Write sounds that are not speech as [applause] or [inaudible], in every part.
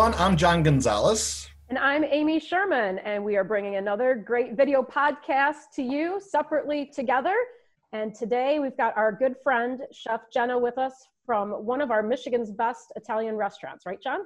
everyone. I'm John Gonzalez. And I'm Amy Sherman, and we are bringing another great video podcast to you separately together. And today we've got our good friend, Chef Jenna, with us from one of our Michigan's best Italian restaurants, right, John?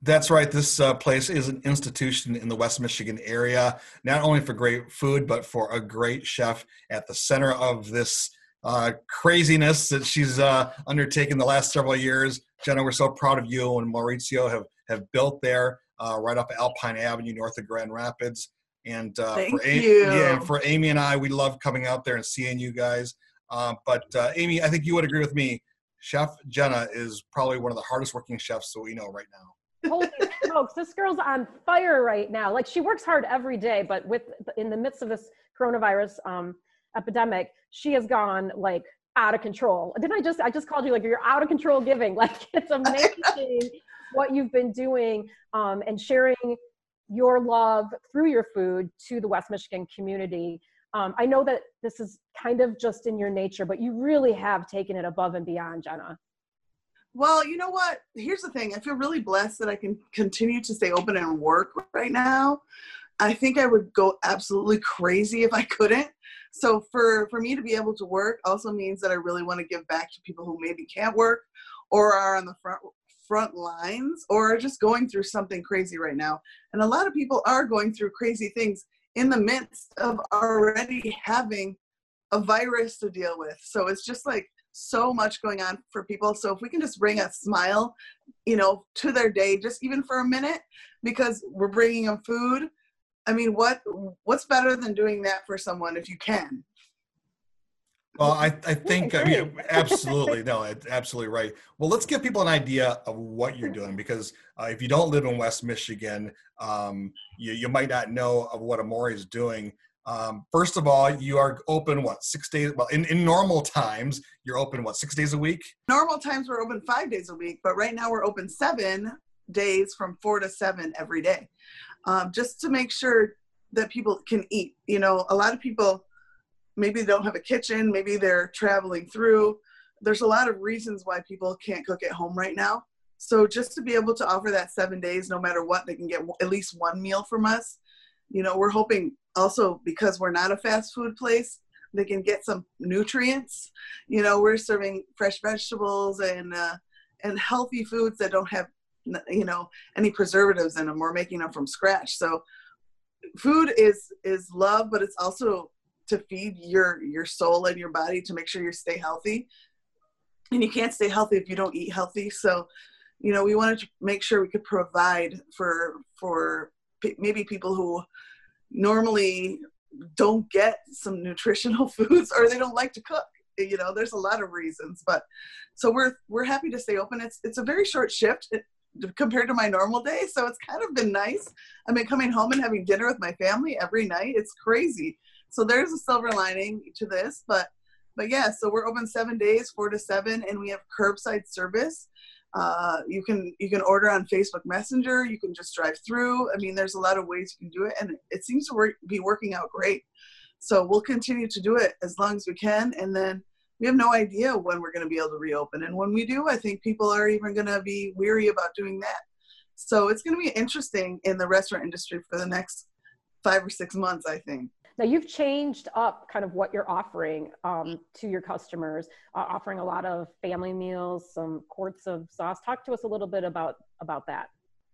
That's right. This uh, place is an institution in the West Michigan area, not only for great food, but for a great chef at the center of this uh, craziness that she's uh, undertaken the last several years. Jenna, we're so proud of you and Maurizio have, have built there uh, right up Alpine Avenue, north of Grand Rapids. And uh, Thank for Amy, you. yeah, for Amy and I, we love coming out there and seeing you guys. Uh, but uh, Amy, I think you would agree with me. Chef Jenna is probably one of the hardest working chefs that we know right now. Holy [laughs] smokes, this girl's on fire right now. Like she works hard every day, but with in the midst of this coronavirus um, epidemic, she has gone like out of control. Didn't I just I just called you like you're out of control giving? [laughs] Like it's [laughs] amazing what you've been doing um, and sharing your love through your food to the West Michigan community. Um, I know that this is kind of just in your nature, but you really have taken it above and beyond, Jenna. Well, you know what? Here's the thing. I feel really blessed that I can continue to stay open and work right now. I think I would go absolutely crazy if I couldn't. So for for me to be able to work also means that I really want to give back to people who maybe can't work or are on the front front lines or are just going through something crazy right now. And a lot of people are going through crazy things in the midst of already having a virus to deal with. So it's just like so much going on for people. So if we can just bring a smile, you know, to their day, just even for a minute, because we're bringing them food. I mean, what what's better than doing that for someone if you can? Well, I, I think I mean, absolutely [laughs] no, it's absolutely right. Well, let's give people an idea of what you're doing because uh, if you don't live in West Michigan, um, you, you might not know of what Amore is doing. Um, first of all, you are open what six days? Well, in, in normal times, you're open what six days a week? Normal times we're open five days a week, but right now we're open seven days from four to seven every day, um, just to make sure that people can eat. You know, a lot of people maybe they don't have a kitchen, maybe they're traveling through. There's a lot of reasons why people can't cook at home right now. So just to be able to offer that seven days, no matter what, they can get at least one meal from us. You know, we're hoping also because we're not a fast food place, they can get some nutrients. You know, we're serving fresh vegetables and uh, and healthy foods that don't have you know any preservatives in them. We're making them from scratch. So food is is love, but it's also to feed your your soul and your body to make sure you stay healthy. And you can't stay healthy if you don't eat healthy. So you know we wanted to make sure we could provide for for maybe people who normally don't get some nutritional [laughs] foods or they don't like to cook. You know there's a lot of reasons but so we're we're happy to stay open. It's it's a very short shift compared to my normal day. So it's kind of been nice. I mean coming home and having dinner with my family every night. It's crazy so there's a silver lining to this, but but yeah, so we're open seven days, four to seven, and we have curbside service. Uh, you can you can order on Facebook Messenger. You can just drive through. I mean, there's a lot of ways you can do it, and it seems to work, be working out great. So we'll continue to do it as long as we can, and then we have no idea when we're going to be able to reopen. And when we do, I think people are even going to be weary about doing that. So it's going to be interesting in the restaurant industry for the next five or six months, I think. Now you've changed up kind of what you're offering um, to your customers, uh, offering a lot of family meals, some quarts of sauce. Talk to us a little bit about about that.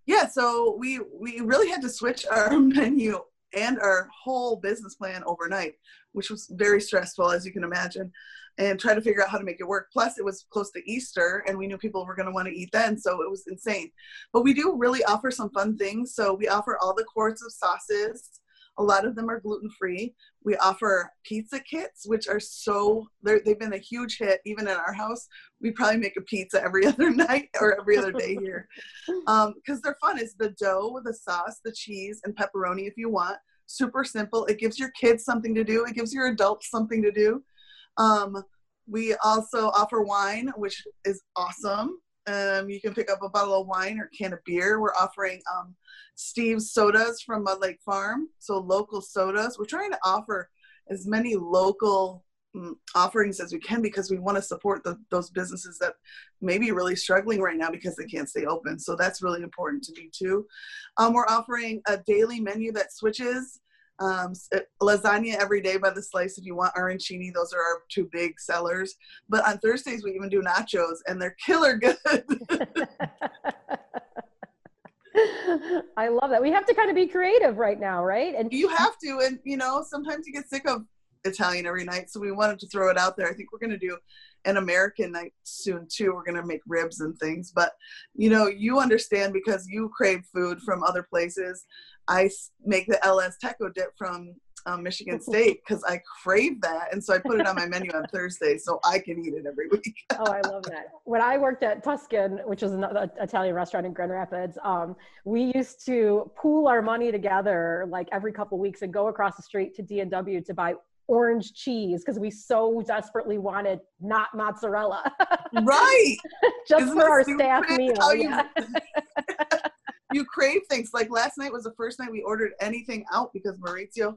Yeah, so we we really had to switch our [laughs] menu and our whole business plan overnight, which was very stressful, as you can imagine, and try to figure out how to make it work. Plus, it was close to Easter, and we knew people were going to want to eat then, so it was insane. But we do really offer some fun things. So we offer all the quarts of sauces a lot of them are gluten free. We offer pizza kits, which are so they've been a huge hit. Even in our house, we probably make a pizza every [laughs] other night or every other day here because [laughs] um, they're fun. It's the dough with the sauce, the cheese, and pepperoni if you want. Super simple. It gives your kids something to do. It gives your adults something to do. Um, we also offer wine, which is awesome. Um, you can pick up a bottle of wine or can of beer. We're offering um, Steve's sodas from Mud Lake Farm, so local sodas. We're trying to offer as many local, mm, offerings as we can because we want to support the, those businesses that may be really struggling right now because they can't stay open. So that's really important to me too. Um, we're offering a daily menu that switches. Um, uh, lasagna every day by the slice if you want arancini. Those are our two big sellers. But on Thursdays we even do nachos, and they're killer [laughs] good. [laughs] I love that. We have to kind of be creative right now, right? And you have to, and you know, sometimes you get sick of Italian every night, so we wanted to throw it out there. I think we're going to do an American night soon too. We're going to make ribs and things, but you know, you understand because you crave food from other places. I make the El Azteco dip from um, Michigan [laughs] State because I crave that, and so I put it on my menu on [laughs] Thursday so I can eat it every week. [laughs] oh, I love that. When I worked at Tuscan, which is another Italian restaurant in Grand Rapids, um, we used to pool our money together like every couple weeks and go across the street to D and W to buy orange cheese because we so desperately wanted not mozzarella. right. [laughs] Just Isn't for our staff meal. Yeah. [laughs] you crave things. Like last night was the first night we ordered anything out because Maurizio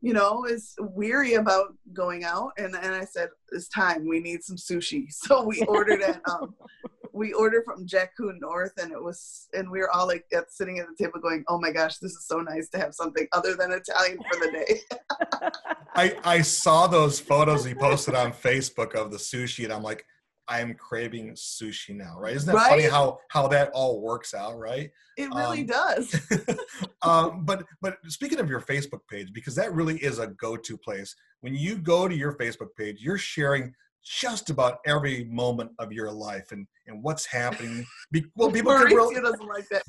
you know, is weary about going out. And, and I said, it's time. We need some sushi. [laughs] So we ordered it. Um, we ordered from Coon North, and it was, and we were all like at, sitting at the table going, "Oh my gosh, this is so nice to have something other than Italian for the day." [laughs] I I saw those photos he posted on Facebook of the sushi, and I'm like, I'm craving sushi now, right? Isn't that right? funny how how that all works out, right? It really um, does. [laughs] um, but but speaking of your Facebook page, because that really is a go-to place. When you go to your Facebook page, you're sharing just about every moment of your life and and what's happening. Be, [laughs] well, people Maurizio really, doesn't like that.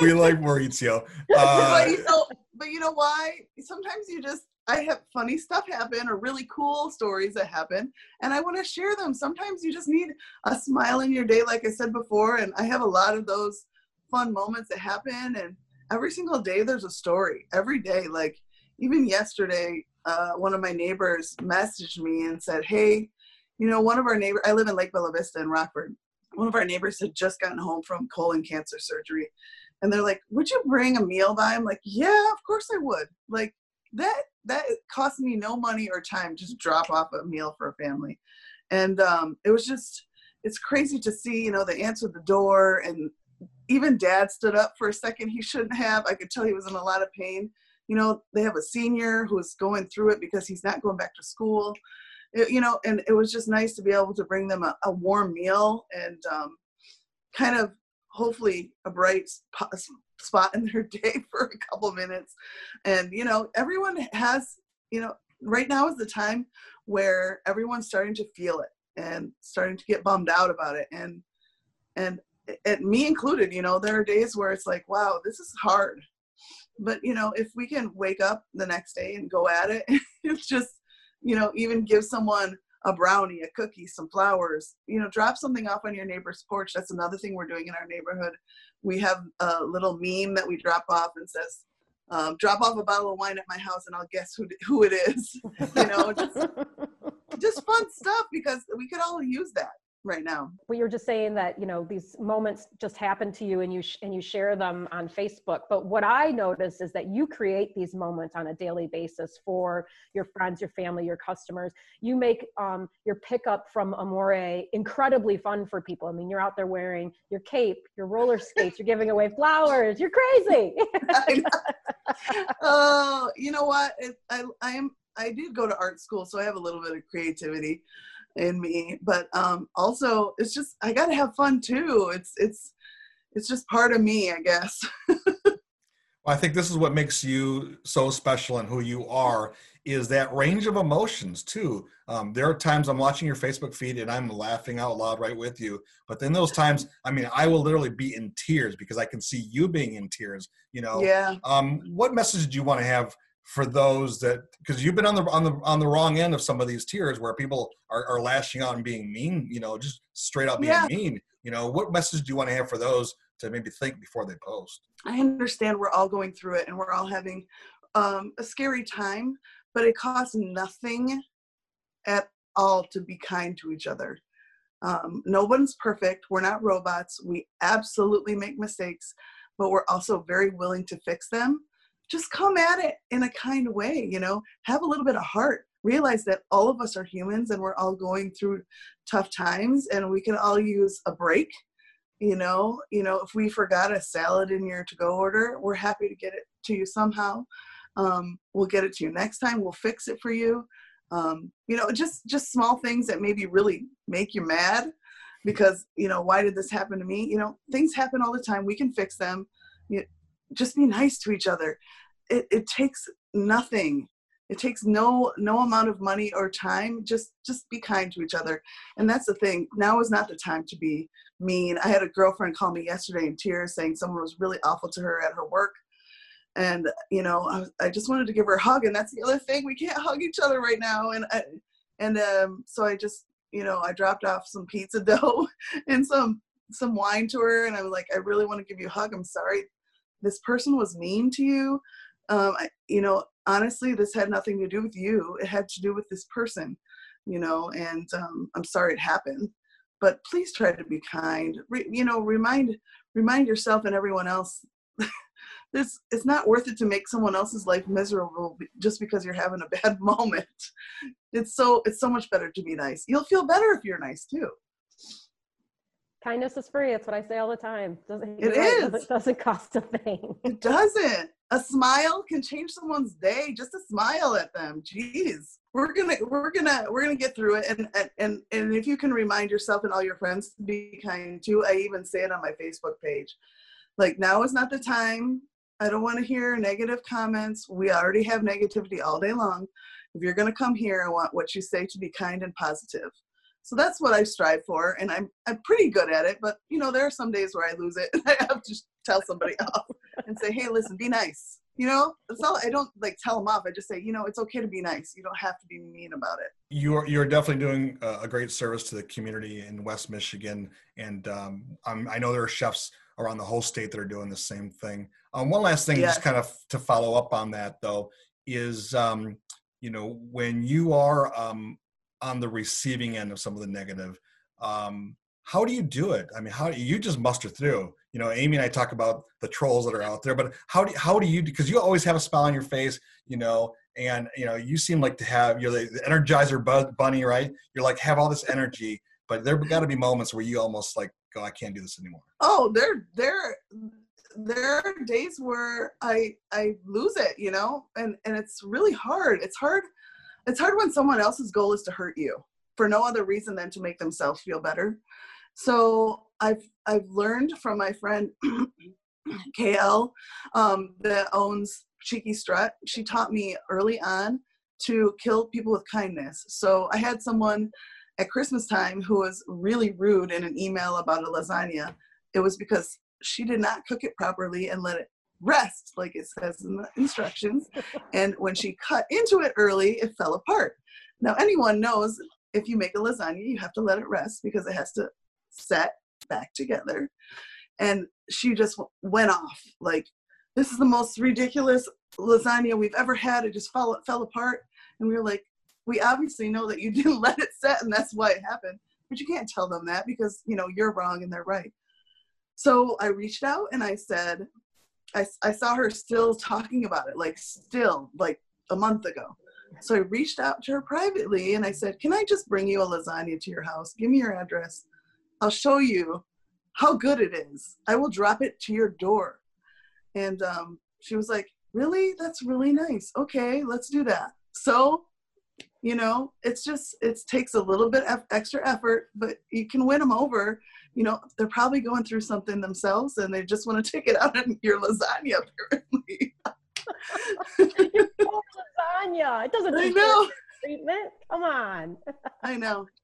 [laughs] we like Maurizio. [laughs] Uh, but, you know, but you know why? Sometimes you just I have funny stuff happen or really cool stories that happen, and I want to share them. Sometimes you just need a smile in your day, like I said before, and I have a lot of those fun moments that happen. And every single day, there's a story. Every day, like even yesterday, uh, one of my neighbors messaged me and said, "Hey, you know, one of our neighbors. I live in Lake Bella Vista in Rockford. One of our neighbors had just gotten home from colon cancer surgery." And they're like, "Would you bring a meal by?" I'm like, "Yeah, of course I would." Like that that cost me no money or time just drop off a meal for a family and um, it was just it's crazy to see you know they answered the door and even dad stood up for a second he shouldn't have i could tell he was in a lot of pain you know they have a senior who's going through it because he's not going back to school. It, you know and it was just nice to be able to bring them a, a warm meal and um, kind of hopefully a bright spot in their [laughs] day for a couple minutes. And you know everyone has you know right now is the time where everyone's starting to feel it and starting to get bummed out about it. And and and me included you know there are days where it's like wow this is hard but you know if we can wake up the next day and go at it [laughs] it's just you know even give someone a brownie, a cookie, some flowers. You know, drop something off on your neighbor's porch. That's another thing we're doing in our neighborhood. We have a little meme that we drop off and says, um, "Drop off a bottle of wine at my house, and I'll guess who who it is." [laughs] you know, just, [laughs] just fun stuff because we could all use that right now. Well, you're just saying that you know these moments just happen to you, and you sh- and you share them on Facebook. But what I notice is that you create these moments on a daily basis for your friends, your family, your customers. You make um, your pickup from Amore incredibly fun for people. I mean, you're out there wearing your cape, your roller [laughs] skates, you're giving away flowers. You're crazy. [laughs] oh, you know what? It, I I am I did go to art school, so I have a little bit of creativity in me but um also it's just i gotta have fun too. It's it's it's just part of me i guess. [laughs] Well, i think this is what makes you so special and who you are is that range of emotions too. Um, there are times i'm watching your facebook feed and i'm laughing out loud right with you but then those times i mean i will literally be in tears because i can see you being in tears you know? Yeah. Um, what message do you want to have for those that because you've been on the on the on the wrong end of some of these tiers where people are, are lashing out and being mean you know just straight up being yeah. mean. You know what message do you want to have for those to maybe think before they post? I understand we're all going through it and we're all having um, a scary time but it costs nothing at all to be kind to each other. Um, no one's perfect. We're not robots. We absolutely make mistakes but we're also very willing to fix them just come at it in a kind way, you know, have a little bit of heart. Realize that all of us are humans and we're all going through tough times and we can all use a break. You know, you know, if we forgot a salad in your to-go order, we're happy to get it to you somehow. Um, we'll get it to you next time. We'll fix it for you. Um, you know, just just small things that maybe really make you mad because you know why did this happen to me? You know, things happen all the time. We can fix them. Just be nice to each other. It, it takes nothing. It takes no no amount of money or time. Just just be kind to each other. And that's the thing. Now is not the time to be mean. I had a girlfriend call me yesterday in tears saying someone was really awful to her at her work. And you know, I, I just wanted to give her a hug. And that's the other thing. We can't hug each other right now. And I, and um, so I just you know I dropped off some pizza dough [laughs] and some some wine to her and I'm like, I really want to give you a hug. I'm sorry this person was mean to you um, I, you know honestly this had nothing to do with you. It had to do with this person you know and um, i'm sorry it happened but please try to be kind. Re, you know remind remind yourself and everyone else [laughs] this it's not worth it to make someone else's life miserable just because you're having a [laughs] bad moment. It's so it's so much better to be nice. You'll feel better if you're nice too kindness is free. That's what I say all the time. Doesn't it [laughs] is. Right, doesn't, doesn't cost a thing. It doesn't. A smile can change someone's day. Just a smile at them. Jeez, we're gonna we're gonna we're gonna get through it. And and and if you can remind yourself and all your friends to be kind too. I even say it on my Facebook page. Like now is not the time. I don't want to hear negative comments. We already have negativity all day long. If you're going to come here, I want what you say to be kind and positive. So that's what I strive for, and I'm I'm pretty good at it. But you know, there are some days where I lose it, and [laughs] I have to tell somebody [laughs] off and say, "Hey, listen, be nice." You know, it's all I don't like tell them off. I just say, you know, it's okay to be nice. You don't have to be mean about it. You're you're definitely doing a great service to the community in West Michigan, and um, i know there are chefs around the whole state that are doing the same thing. Um, one last thing, just kind of to follow up on that though, is um, you know when you are um, on the receiving end of some of the negative. Um, how do you do it? I mean how do you just muster through. You know amy and i talk about the trolls that are out there but how do, how do you because you always have a smile on your face you know and you know you seem like to have you're the energizer bunny right? You're like have all this energy but there got to be moments where you almost like go i can't do this anymore. Oh there there there are days where i i lose it you know? And and it's really hard. It's hard it's hard when someone else's goal is to hurt you for no other reason than to make themselves feel better. So I've I've learned from my friend [clears throat] KL um, that owns Cheeky Strut. She taught me early on to kill people with kindness. So I had someone at Christmas time who was really rude in an email about a lasagna. It was because she did not cook it properly and let it rest, like it says in the instructions. and when she cut into it early, it fell apart. Now, anyone knows if you make a lasagna, you have to let it rest because it has to set back together. And she just went off like, this is the most ridiculous lasagna we've ever had. It just fell, fell apart. And we were like, we obviously know that you [laughs] didn't let it set and that's why it happened. But you can't tell them that because, you know, you're wrong and they're right. So I reached out and I said, I, I saw her still talking about it, like still, like a month ago. So I reached out to her privately and I said, Can I just bring you a lasagna to your house? Give me your address. I'll show you how good it is. I will drop it to your door. And um, she was like, Really? That's really nice. Okay, let's do that. So, you know, it's just, it takes a little bit of extra effort, but you can win them over you know, they're probably going through something themselves and they just want to take it out on [laughs] your lasagna, apparently. [laughs] your lasagna. It doesn't I know. treatment. Come on. I know. [laughs]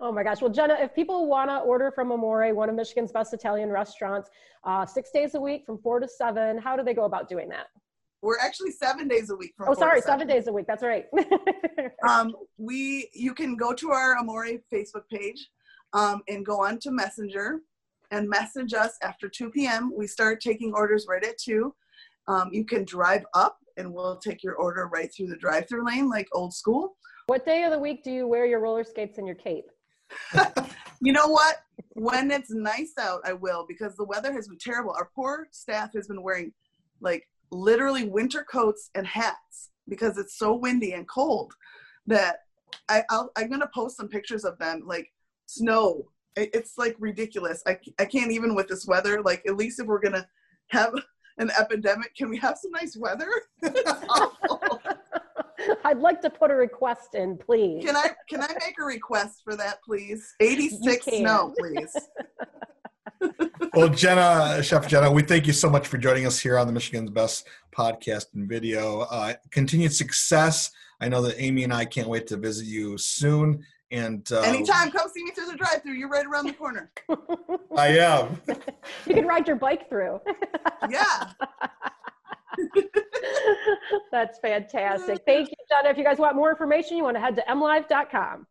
Oh my gosh. Well, Jenna, if people want to order from Amore, one of Michigan's best Italian restaurants, uh, six days a week from four to seven, how do they go about doing that? We're actually seven days a week. From oh, sorry, seven. days a week. That's right. [laughs] um, we, you can go to our Amore Facebook page um, and go on to Messenger and message us after 2 p.m. We start taking orders right at 2. Um, you can drive up and we'll take your order right through the drive through lane like old school. What day of the week do you wear your roller skates and your cape? [laughs] you know what? When it's nice out, I will because the weather has been terrible. Our poor staff has been wearing like literally winter coats and hats because it's so windy and cold that I, I'll, I'm gonna post some pictures of them like snow. It- It's like ridiculous. I, I can't even with this weather. Like at least if we're gonna have [laughs] an epidemic, can we have some nice weather? [laughs] I'd like to put a request in, please. can I can I make a request for that, please? 86 can. snow, please. [laughs] Well, Jenna, Chef Jenna, we thank you so much for joining us here on the Michigan's Best podcast and video. Uh, continued success. I know that Amy and I can't wait to visit you soon. And uh, Anytime, come see me through the drive-through. You're right around the corner. [laughs] I am. you can ride your bike through. Yeah. [laughs] That's fantastic. Thank you, Jenna. If you guys want more information, you want to head to mlive.com.